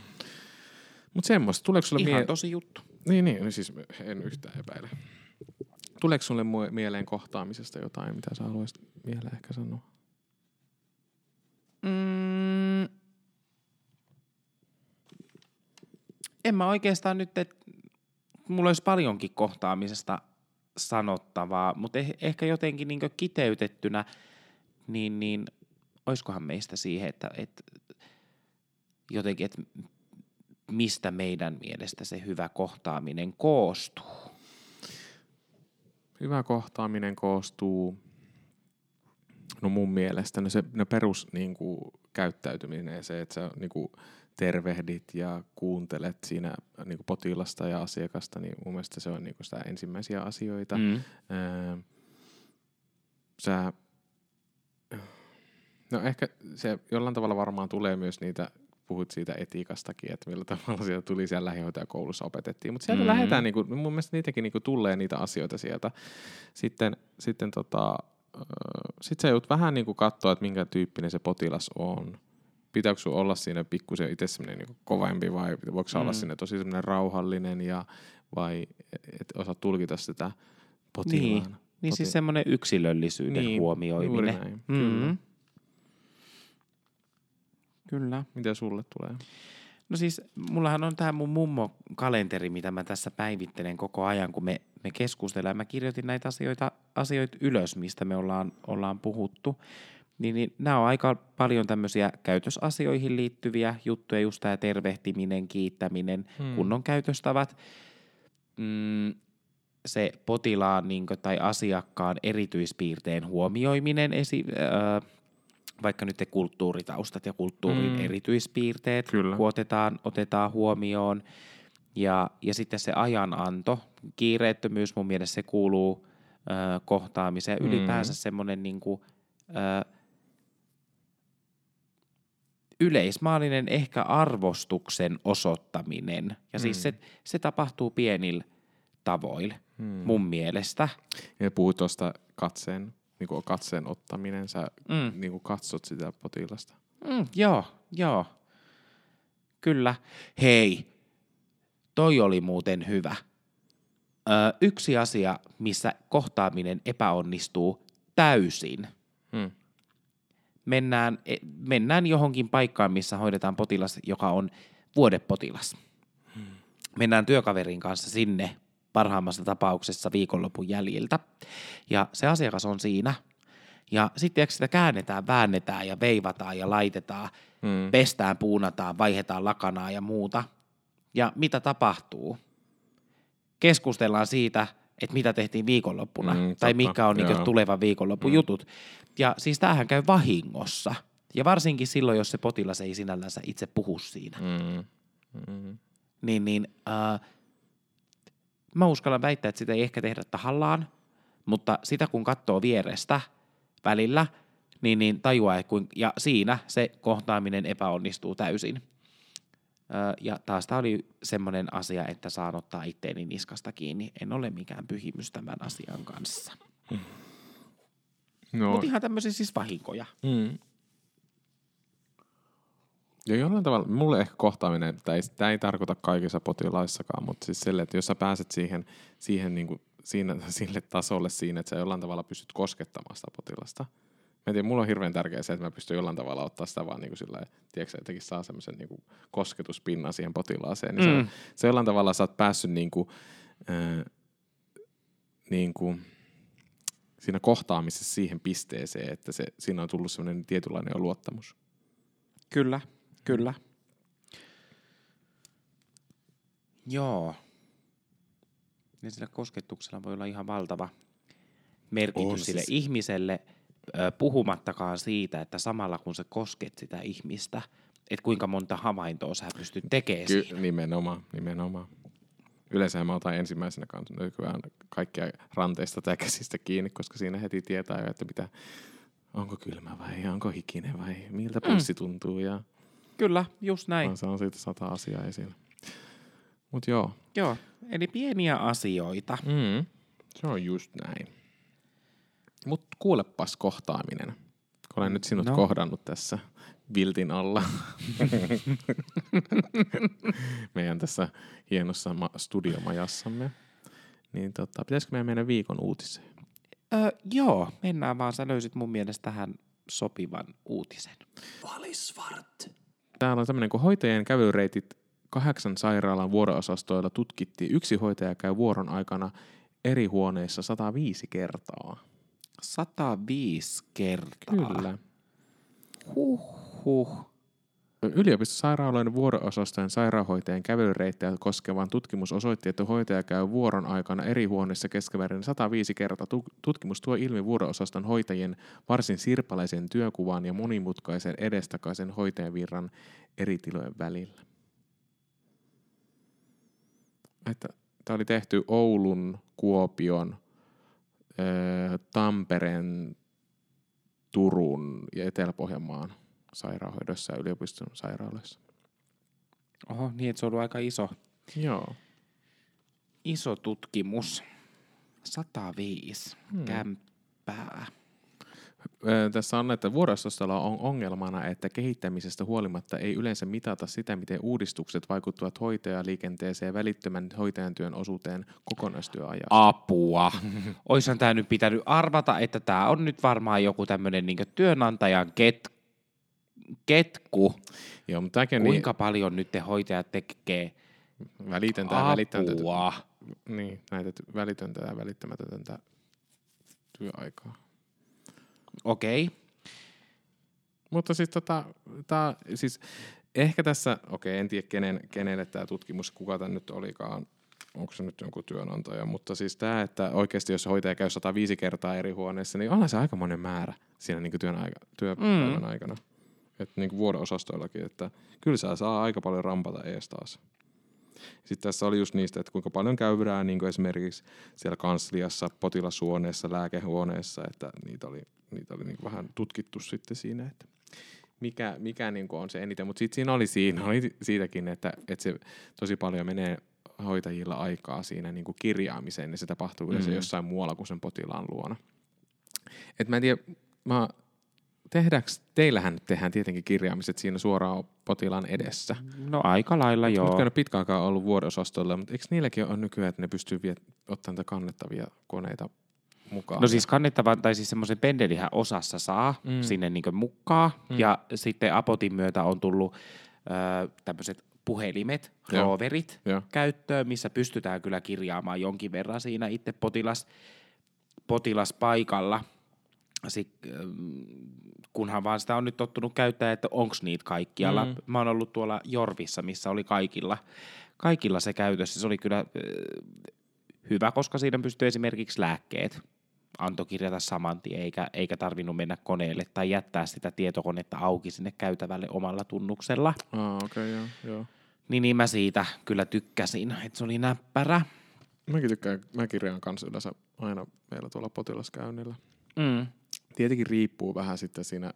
Mutta semmoista, tuleeko sulle Ihan mie- tosi juttu. Niin, niin, no siis en yhtään epäile. Tuleeko sulle mieleen kohtaamisesta jotain, mitä sä haluaisit vielä ehkä sanoa? En mä oikeastaan nyt, että mulla olisi paljonkin kohtaamisesta sanottavaa, mutta eh, ehkä jotenkin niin kiteytettynä, niin, niin olisikohan meistä siihen, että, että jotenkin, että mistä meidän mielestä se hyvä kohtaaminen koostuu? Hyvä kohtaaminen koostuu, no mun mielestä, no se no perus niin kuin, käyttäytyminen ja se, että sä niin kuin, tervehdit ja kuuntelet siinä niin potilasta ja asiakasta, niin mun mielestä se on niin sitä ensimmäisiä asioita. Mm. Öö, sä, no ehkä se jollain tavalla varmaan tulee myös niitä, puhut siitä etiikastakin, että millä tavalla sieltä tuli siellä lähihoitajakoulussa opetettiin, mutta sieltä mm. lähdetään, niin kuin, mun mielestä niitäkin niin kuin tulee niitä asioita sieltä. Sitten, sitten tota, sitten sä joudut vähän niin kuin katsoa, että minkä tyyppinen se potilas on pitääkö sun olla siinä pikkusen itse semmoinen niin kovempi vai voiko mm. olla siinä tosi semmoinen rauhallinen ja vai et osaa tulkita sitä potilaan? Niin, niin siis semmoinen yksilöllisyyden niin, huomioiminen. Juuri näin. Mm. Kyllä. Kyllä. Mitä sulle tulee? No siis, mullahan on tämä mun mummo kalenteri, mitä mä tässä päivittelen koko ajan, kun me, me keskustellaan. Mä kirjoitin näitä asioita, asioita ylös, mistä me ollaan, ollaan puhuttu niin, niin nämä on aika paljon tämmöisiä käytösasioihin liittyviä juttuja, just tämä tervehtiminen, kiittäminen, hmm. kunnon käytöstavat. Mm, se potilaan niin kuin, tai asiakkaan erityispiirteen huomioiminen, esi- äh, vaikka nyt te kulttuuritaustat ja kulttuurin hmm. erityispiirteet, Kyllä. kun otetaan, otetaan huomioon. Ja, ja sitten se ajananto, kiireettömyys mun mielestä se kuuluu äh, kohtaamiseen. Hmm. Ylipäänsä semmoinen niin kuin, äh, yleismaallinen ehkä arvostuksen osoittaminen. Ja siis mm. siis se, se tapahtuu pienillä tavoilla mm. mun mielestä. Ja puhut tuosta katseen, niin kuin katseen ottaminen, sä mm. niin kuin katsot sitä potilasta. Mm, joo, joo. Kyllä. Hei, toi oli muuten hyvä. Ö, yksi asia, missä kohtaaminen epäonnistuu täysin – mennään, e, mennään johonkin paikkaan, missä hoidetaan potilas, joka on vuodepotilas. Hmm. Mennään työkaverin kanssa sinne parhaimmassa tapauksessa viikonlopun jäljiltä. Ja se asiakas on siinä. Ja sitten sitä käännetään, väännetään ja veivataan ja laitetaan, Mm. pestään, puunataan, vaihdetaan lakanaa ja muuta. Ja mitä tapahtuu? Keskustellaan siitä, että mitä tehtiin viikonloppuna, Mm, tai totta, mikä on niin joo. tulevan viikonloppun Mm. jutut. Ja siis tämähän käy vahingossa. Ja varsinkin silloin, jos se potilas ei sinällänsä itse puhu siinä. Mm. Mm. Niin, niin äh, mä uskallan väittää, että sitä ei ehkä tehdä tahallaan, mutta sitä kun katsoo vierestä välillä, niin, niin tajuaa, että kuin, ja siinä se kohtaaminen epäonnistuu täysin. Ja taas tämä oli semmoinen asia, että saan ottaa itteeni niskasta kiinni. En ole mikään pyhimys tämän asian kanssa. No, Mutta ihan tämmöisiä siis vahinkoja. Mm. Ja jollain tavalla, mulle ehkä kohtaaminen, tämä ei, tämä ei tarkoita kaikissa potilaissakaan, mutta siis sille, että jos sä pääset siihen, siihen niin kuin, siinä, [laughs] sille tasolle siinä, että sä jollain tavalla pystyt koskettamaan sitä potilasta. Mä en tiedä, mulla on hirveän tärkeää se, että mä pystyn jollain tavalla ottaa sitä vaan niin kuin sillä tiedätkö, jotenkin saa semmoisen niin kuin kosketuspinnan siihen potilaaseen. Niin Mm. se, se jollain tavalla sä oot päässyt niin kuin, äh, niin kuin, siinä kohtaamisessa siihen pisteeseen, että se, siinä on tullut semmoinen tietynlainen jo luottamus. Kyllä, kyllä. Joo. Ja sillä kosketuksella voi olla ihan valtava merkitys On sille siis. ihmiselle, puhumattakaan siitä, että samalla kun sä kosket sitä ihmistä, että kuinka monta havaintoa sä pystyt tekemään Ky- siinä. nimenomaan, nimenomaan. Yleensä mä otan ensimmäisenä kanssa nykyään kaikkia ranteista tai käsistä kiinni, koska siinä heti tietää jo, että mitä, onko kylmä vai onko hikinen vai miltä pulssi tuntuu ja Kyllä, just näin. se on siitä sata asiaa esillä. Mut joo, Joo, eli pieniä asioita. mm, se on just näin. Mut kuulepas kohtaaminen, kun olen nyt sinut No. kohdannut tässä viltin alla. [laughs] meidän tässä hienossa ma- studiomajassamme. Niin tota, pitäisikö meidän mennä viikon uutiseen? Ö, joo, mennään vaan. Sä löysit mun mielestä tähän sopivan uutisen. Valisvart. Täällä on tämmöinen, kun hoitajien kävelyreitit kahdeksan sairaalan vuoroosastoilla tutkittiin. Yksi hoitaja käy vuoron aikana eri huoneissa 105 kertaa. 105 kertaa. Kyllä. Huhhuh. Yliopistosairaaloiden vuoroosastojen sairaanhoitajien kävelyreittejä koskevan tutkimus osoitti, että hoitaja käy vuoron aikana eri huoneissa keskimäärin 105 kertaa. Tu- Tutkimus tuo ilmi vuoroosaston hoitajien varsin sirpaleisen työkuvan ja monimutkaisen edestakaisen hoitajavirran eri tilojen välillä. Että tämä oli tehty Oulun, Kuopion, Tampereen, Turun ja Etelä-Pohjanmaan sairaanhoidossa ja yliopiston sairaaloissa. Oho, niin että se on ollut aika iso, Joo. iso tutkimus. 105 Hmm. kämppää. Tässä on, että vuorostostolla on ongelmana, että kehittämisestä huolimatta ei yleensä mitata sitä, miten uudistukset vaikuttavat hoitajaliikenteeseen ja välittömän hoitajan työn osuuteen kokonaistyöajasta. Apua. [laughs] Oishan tämä nyt pitänyt arvata, että tämä on nyt varmaan joku tämmöinen niin työnantajan ket, ketku. Joo, mutta tämäkin niin Kuinka paljon nyt te hoitajat tekee välitöntä ja välittämätöntä, apua? niin, näitä välitöntä ja välittämätöntä työaikaa. Okei. Okay. Mutta siis, tota, tää, siis ehkä tässä, okei, en tiedä kenen, kenelle tämä tutkimus, kuka tämä nyt olikaan, onko se nyt jonkun työnantaja, mutta siis tämä, että oikeasti jos hoitaja käy 105 kertaa eri huoneessa, niin onhan se aikamoinen määrä siinä niin työn aika, työpäivän mm. aikana. Että niin vuodeosastoillakin, että kyllä sä saa aika paljon rampata ees taas. Sitten tässä oli just niistä, että kuinka paljon käydään niin kuin esimerkiksi siellä kansliassa, potilashuoneessa, lääkehuoneessa, että niitä oli, niitä oli niin kuin vähän tutkittu sitten siinä, että mikä, mikä niin kuin on se eniten. Mutta sitten siinä oli, siinä oli siitäkin, että, että se tosi paljon menee hoitajilla aikaa siinä niin kuin kirjaamiseen, ja se tapahtuu yleensä Mm. jossain muualla kuin sen potilaan luona. Et mä en tiedä, mä, tehdäänkö, teillähän tehdään tietenkin kirjaamiset siinä suoraan potilaan edessä. No aika lailla Joo. joo. Nyt en ole pitkä aikaa ollut vuodeosastolla, mutta eikö niilläkin ole nykyään, että ne pystyy vie, ottamaan niitä kannettavia koneita mukaan? No siis kannettavan, tai siis semmoisen pendelihän osassa saa Mm. sinne niin mukaan. Mm. Ja sitten Apotin myötä on tullut ö, tämmöiset puhelimet, roverit Joo. käyttöön, missä pystytään kyllä kirjaamaan jonkin verran siinä itse potilas, potilaspaikalla. sit, kunhan vaan sitä on nyt tottunut käyttää, että onks niitä kaikkialla. Mm. Mä oon ollut tuolla Jorvissa, missä oli kaikilla, kaikilla se käytössä. Se oli kyllä hyvä, koska siinä pystyy esimerkiksi lääkkeet antoi kirjata saman tien, eikä, eikä tarvinnut mennä koneelle tai jättää sitä tietokonetta auki sinne käytävälle omalla tunnuksella. Ah, okei, okay, joo, joo. Niin, niin mä siitä kyllä tykkäsin, että se oli näppärä. Mäkin tykkään, mä kirjaan kanssa yleensä aina meillä tuolla potilaskäynnillä. Mm. Tietenkin riippuu vähän sitten siinä,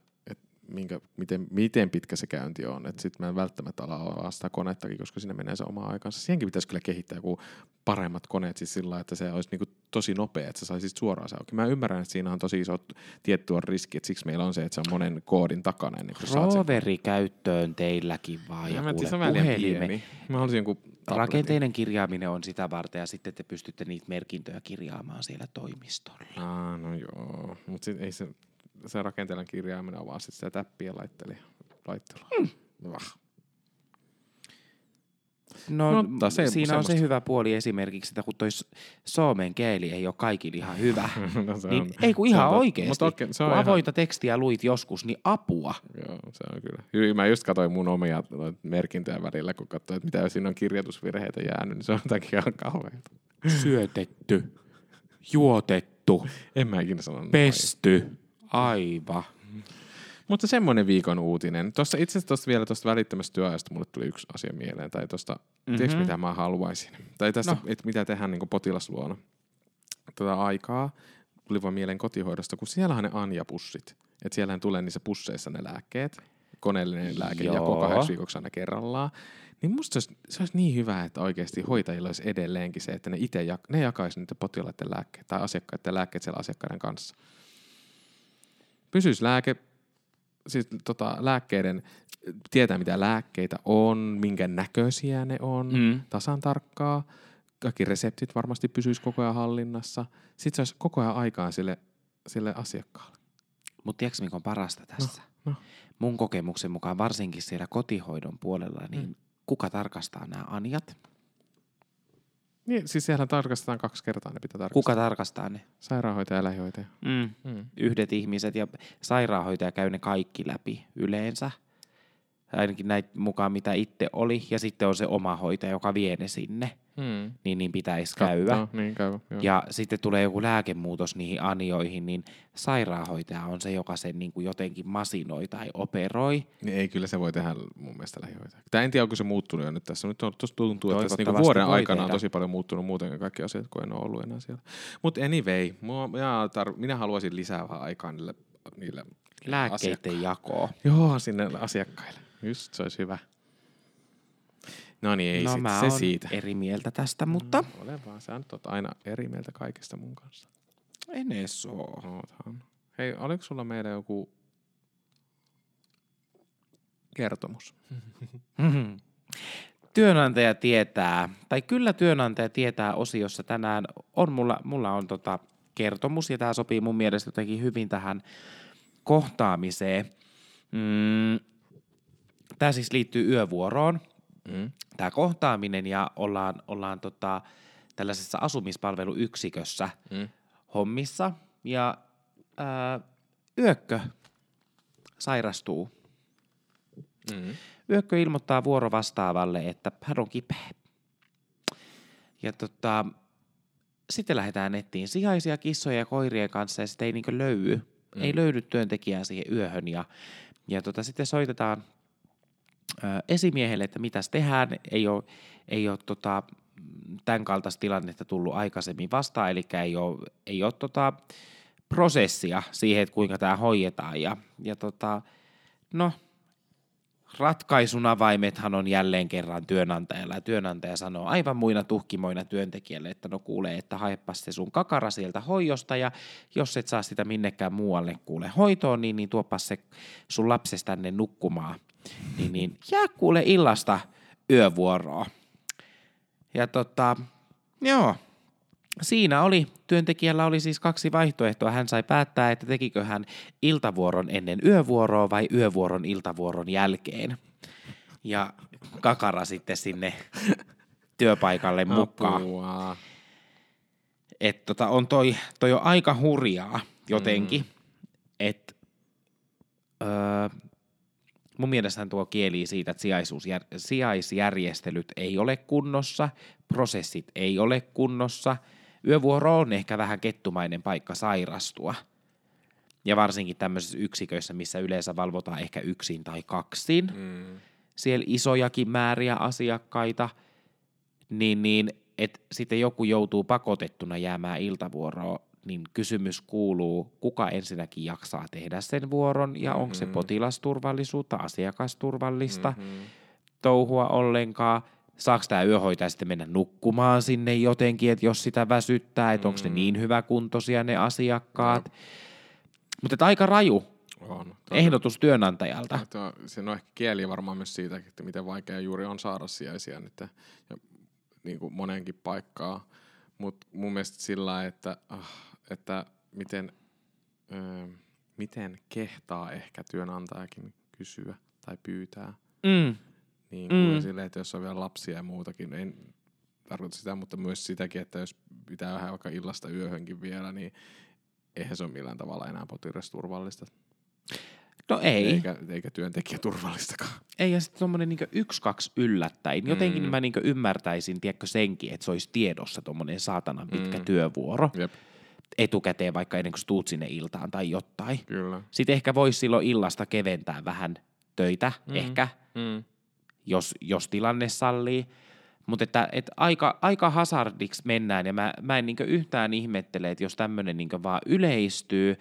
minkä, miten, miten pitkä se käynti on. Että sitten mä en välttämättä ala avaa sitä konettakin, koska sinne menee se oma aikansa. Siihenkin pitäisi kyllä kehittää joku paremmat koneet siis sillä että se olisi niinku tosi nopea, että sä saisit suoraan se auki. Mä ymmärrän, että siinä on tosi iso tietty on riski, että siksi meillä on se, että se on monen koodin takana. Ennen kuin saat sen. Roveri käyttöön teilläkin vaan ja Mä kuule puhelime. Mä haluaisin jonkun tabletin. Rakenteinen kirjaaminen on sitä varten ja sitten te pystytte niitä merkintöjä kirjaamaan siellä toimistolla. Aa, no joo, mutta ei se, se rakenteellinen kirjaaminen on vaan sit sitä täppiä laitteli, laittelua. Mm. Vah. No, Mutta se- siinä on se semmoista. hyvä puoli esimerkiksi, että kun toi s- suomen kieli ei ole kaikille ihan hyvä, [laughs] no, se niin on, ei kun on ihan totta. oikeasti. Se on kun ihan- avointa tekstiä luit joskus, niin apua. Joo, se on kyllä. Hyvin, Mä just katsoin mun omia merkintöjä välillä, kun katsoin, että mitä siinä on kirjoitusvirheitä jäänyt, niin se on jotakin ihan kauheata. Syötetty, juotettu, En mä ikinä sanonut. pesty, aiva. Mutta semmoinen viikon uutinen. Tuossa itse asiassa vielä tuosta välittömästä työajasta mulle tuli yksi asia mieleen. Tai tuosta, mm-hmm. tiedätkö mitä mä haluaisin? Tai tästä, No. että mitä tehdään niin potilasluona. Tätä aikaa tuli vaan mieleen kotihoidosta, kun siellähän ne Anja-pussit. Että siellähän tulee niissä pusseissa ne lääkkeet. Koneellinen lääke Joo. jako kahdeksi viikoksi aina kerrallaan. Niin musta se olisi, se olisi niin hyvä, että oikeasti hoitajilla olisi edelleenkin se, että ne itse jak- ne jakaisi niitä potilaiden lääkkeet tai asiakkaiden lääkkeet siellä asiakkaiden kanssa. Pysyisi lääke, siis tota, lääkkeiden, tietää mitä lääkkeitä on, minkä näköisiä ne on, Mm. tasan tarkkaa. Kaikki reseptit varmasti pysyisi koko ajan hallinnassa. Sitten se olisi koko ajan aikaa sille, sille asiakkaalle. Mutta tiedätkö, mikä on parasta tässä? no. Mun kokemuksen mukaan varsinkin siellä kotihoidon puolella, niin Mm. kuka tarkastaa nämä anjat? Niin, siis siellä tarkastetaan kaksi kertaa, ne pitää tarkastaa. Kuka tarkastaa ne? Sairaanhoitaja ja lähihoitaja. Mm. Mm. Yhdet ihmiset ja sairaanhoitaja käy ne kaikki läpi yleensä. Ainakin näitä mukaan, mitä itse oli. Ja sitten on se oma hoitaja, joka vie ne sinne. Mm. Niin, niin pitäisi käydä. Kattoo, Niin, käy. Joo. Ja sitten tulee joku lääkemuutos niihin anioihin, niin sairaanhoitaja on se, joka sen niin kuin jotenkin masinoi tai operoi. Niin ei, kyllä se voi tehdä mun mielestä lähihoitaja. Tää en tiedä, onko se muuttunut jo nyt tässä. Nyt on, tuntuu, että tässä niinku Toivottavasti vuoden aikana on tehdä. tosi paljon muuttunut muutenkin kaikki asiat, kun en ole ollut enää siellä. Mutta anyway, mua, minä, tar- minä haluaisin lisää vähän aikaa niille, niille Lääkkeiden jakoa. Joo, sinne asiakkaille. Just, se olisi hyvä. No niin, ei no sit, mä se siitä. eri mieltä tästä, mutta Mm, Ole vaan, sä nyt oot aina eri mieltä kaikesta mun kanssa. en edes oo. Oothan. Hei, oliko sulla meidän joku kertomus? [laughs] Työnantaja tietää, tai kyllä työnantaja tietää osiossa tänään, on mulla, mulla on tota kertomus, ja tämä sopii mun mielestä jotenkin hyvin tähän kohtaamiseen. Mm, tämä siis liittyy yövuoroon, Mm. tämä kohtaaminen, ja ollaan, ollaan tota, tällaisessa asumispalveluyksikössä Mm. hommissa, ja ää, yökkö sairastuu Mm. Yökkö ilmoittaa vuorovastaavalle, että hän on kipeä. Ja tota, sitten lähdetään nettiin sijaisia kissoja ja koirien kanssa ja sitten ei niinkö löydy. Mm. Ei löydy työntekijää siihen yöhön ja, ja tota, sitten soitetaan esimiehelle, että mitäs tehdään. Ei ole, ei ole tota, tämän kaltaista tilannetta tullut aikaisemmin vastaan, eli ei ole, ei ole tota, prosessia siihen, että kuinka tämä hoidetaan. Ja, ja tota, no, ratkaisun avaimethan on jälleen kerran työnantajalla. Ja työnantaja sanoo aivan muina tuhkimoina työntekijälle, että no kuulee, että haepas se sun kakara sieltä hoidosta ja jos et saa sitä minnekään muualle kuule hoitoon, niin, niin tuopas se sun lapsesi tänne nukkumaan. Niin, niin jää kuule illasta yövuoroa. Ja tota, joo, Siinä oli, työntekijällä oli siis kaksi vaihtoehtoa. Hän sai päättää, että tekikö hän iltavuoron ennen yövuoroa vai yövuoron iltavuoron jälkeen. Ja kakara sitten sinne työpaikalle mukaan. Apua. Että tota, on toi, toi on aika hurjaa jotenkin. Mm. että öö, mun mielestähän tuo kieli siitä, että sijaisuusjär, sijaisjärjestelyt ei ole kunnossa, prosessit ei ole kunnossa. Yövuoro on ehkä vähän kettumainen paikka sairastua. Ja varsinkin tämmöisissä yksiköissä, missä yleensä valvotaan ehkä yksin tai kaksin. Mm. Siellä isojakin määriä asiakkaita, niin, niin että sitten joku joutuu pakotettuna jäämään iltavuoroon niin kysymys kuuluu, kuka ensinnäkin jaksaa tehdä sen vuoron ja mm-hmm. onko se potilasturvallisuutta, asiakasturvallista mm-hmm. touhua ollenkaan. Saako tämä yöhoitaja sitten mennä nukkumaan sinne jotenkin, että jos sitä väsyttää, että mm-hmm. onko ne niin hyväkuntoisia ne asiakkaat. No. Mutta aika raju on. ehdotus työnantajalta. Tuo, se on ehkä kieli varmaan myös siitä, että miten vaikea juuri on saada sijaisia nyt, ja, niin kuin moneenkin paikkaa. Mutta mun mielestä sillä että ah, että miten, ö, miten kehtaa ehkä työnantajakin kysyä tai pyytää. Mm. Niin kuin mm. silleen, että jos on vielä lapsia ja muutakin, en tarkoita sitä, mutta myös sitäkin, että jos pitää vähän vaikka illasta yöhönkin vielä, niin eihän se ole millään tavalla enää potilasturvallista. No ei. Eikä, eikä työntekijä turvallistakaan. Ei, ja sitten tuommoinen niin yksi, kaksi yllättäin. Jotenkin mm. mä niin ymmärtäisin, tiedätkö senkin, että se olisi tiedossa tuommoinen saatanan pitkä mm. työvuoro. Jep etukäteen vaikka ennen kuin tuut sinne iltaan tai jotain. Kyllä. Sitten ehkä voisi silloin illasta keventää vähän töitä, mm. ehkä, mm. Jos, jos tilanne sallii. Mutta että, että aika, aika hazardiksi mennään ja mä, mä en niin yhtään ihmettele, että jos tämmöinen niin vaan yleistyy,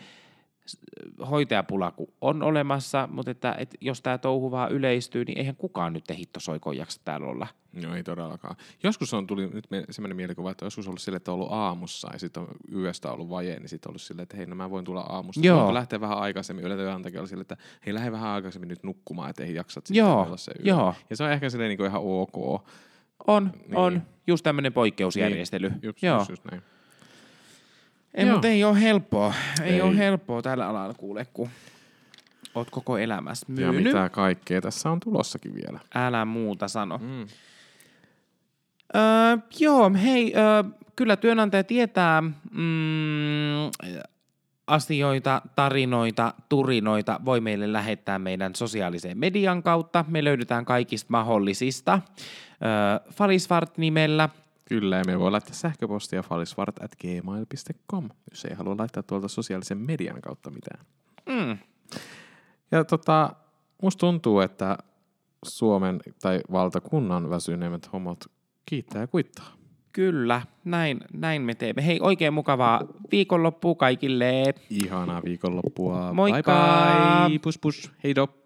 hoitajapula on olemassa, mutta että, että jos tämä touhu vaan yleistyy, niin eihän kukaan nyt hittosoikoon jaksa täällä olla. No ei todellakaan. Joskus on tuli nyt sellainen mielikuva, että joskus on ollut sille, että on ollut aamussa ja sitten on yöstä ollut vaje, niin sitten on ollut silleen, että hei, no mä voin tulla aamusta. Joo. Voinko lähteä vähän aikaisemmin. Yleensä työnantaja oli silleen, että hei, lähde vähän aikaisemmin nyt nukkumaan, että ei jaksat sitten Joo. se yö. Joo. Ja se on ehkä silleen niin ihan ok. On, niin. on. Just tämmöinen poikkeusjärjestely. Niin. Just, Joo. Just, just näin. Ei, mutta ei ole helppoa. Ei, ei. ole helppoa tällä alalla kuule, kun oot koko elämässä myynyt. Ja mitä kaikkea tässä on tulossakin vielä. Älä muuta sano. Mm. Öö, joo, hei, öö, kyllä työnantaja tietää mm, asioita, tarinoita, turinoita voi meille lähettää meidän sosiaalisen median kautta. Me löydetään kaikista mahdollisista. Öö, Falisvart-nimellä – Kyllä, ja me voi laittaa sähköpostia falisvart.gmail.com, jos ei halua laittaa tuolta sosiaalisen median kautta mitään. Mm. Ja tota, musta tuntuu, että Suomen tai valtakunnan väsyneimmät homot kiittää ja kuittaa. Kyllä, näin, näin me teemme. Hei, oikein mukavaa viikonloppua kaikille. Ihanaa viikonloppua. Moikka! Bye bye! Pus pus, hei dop!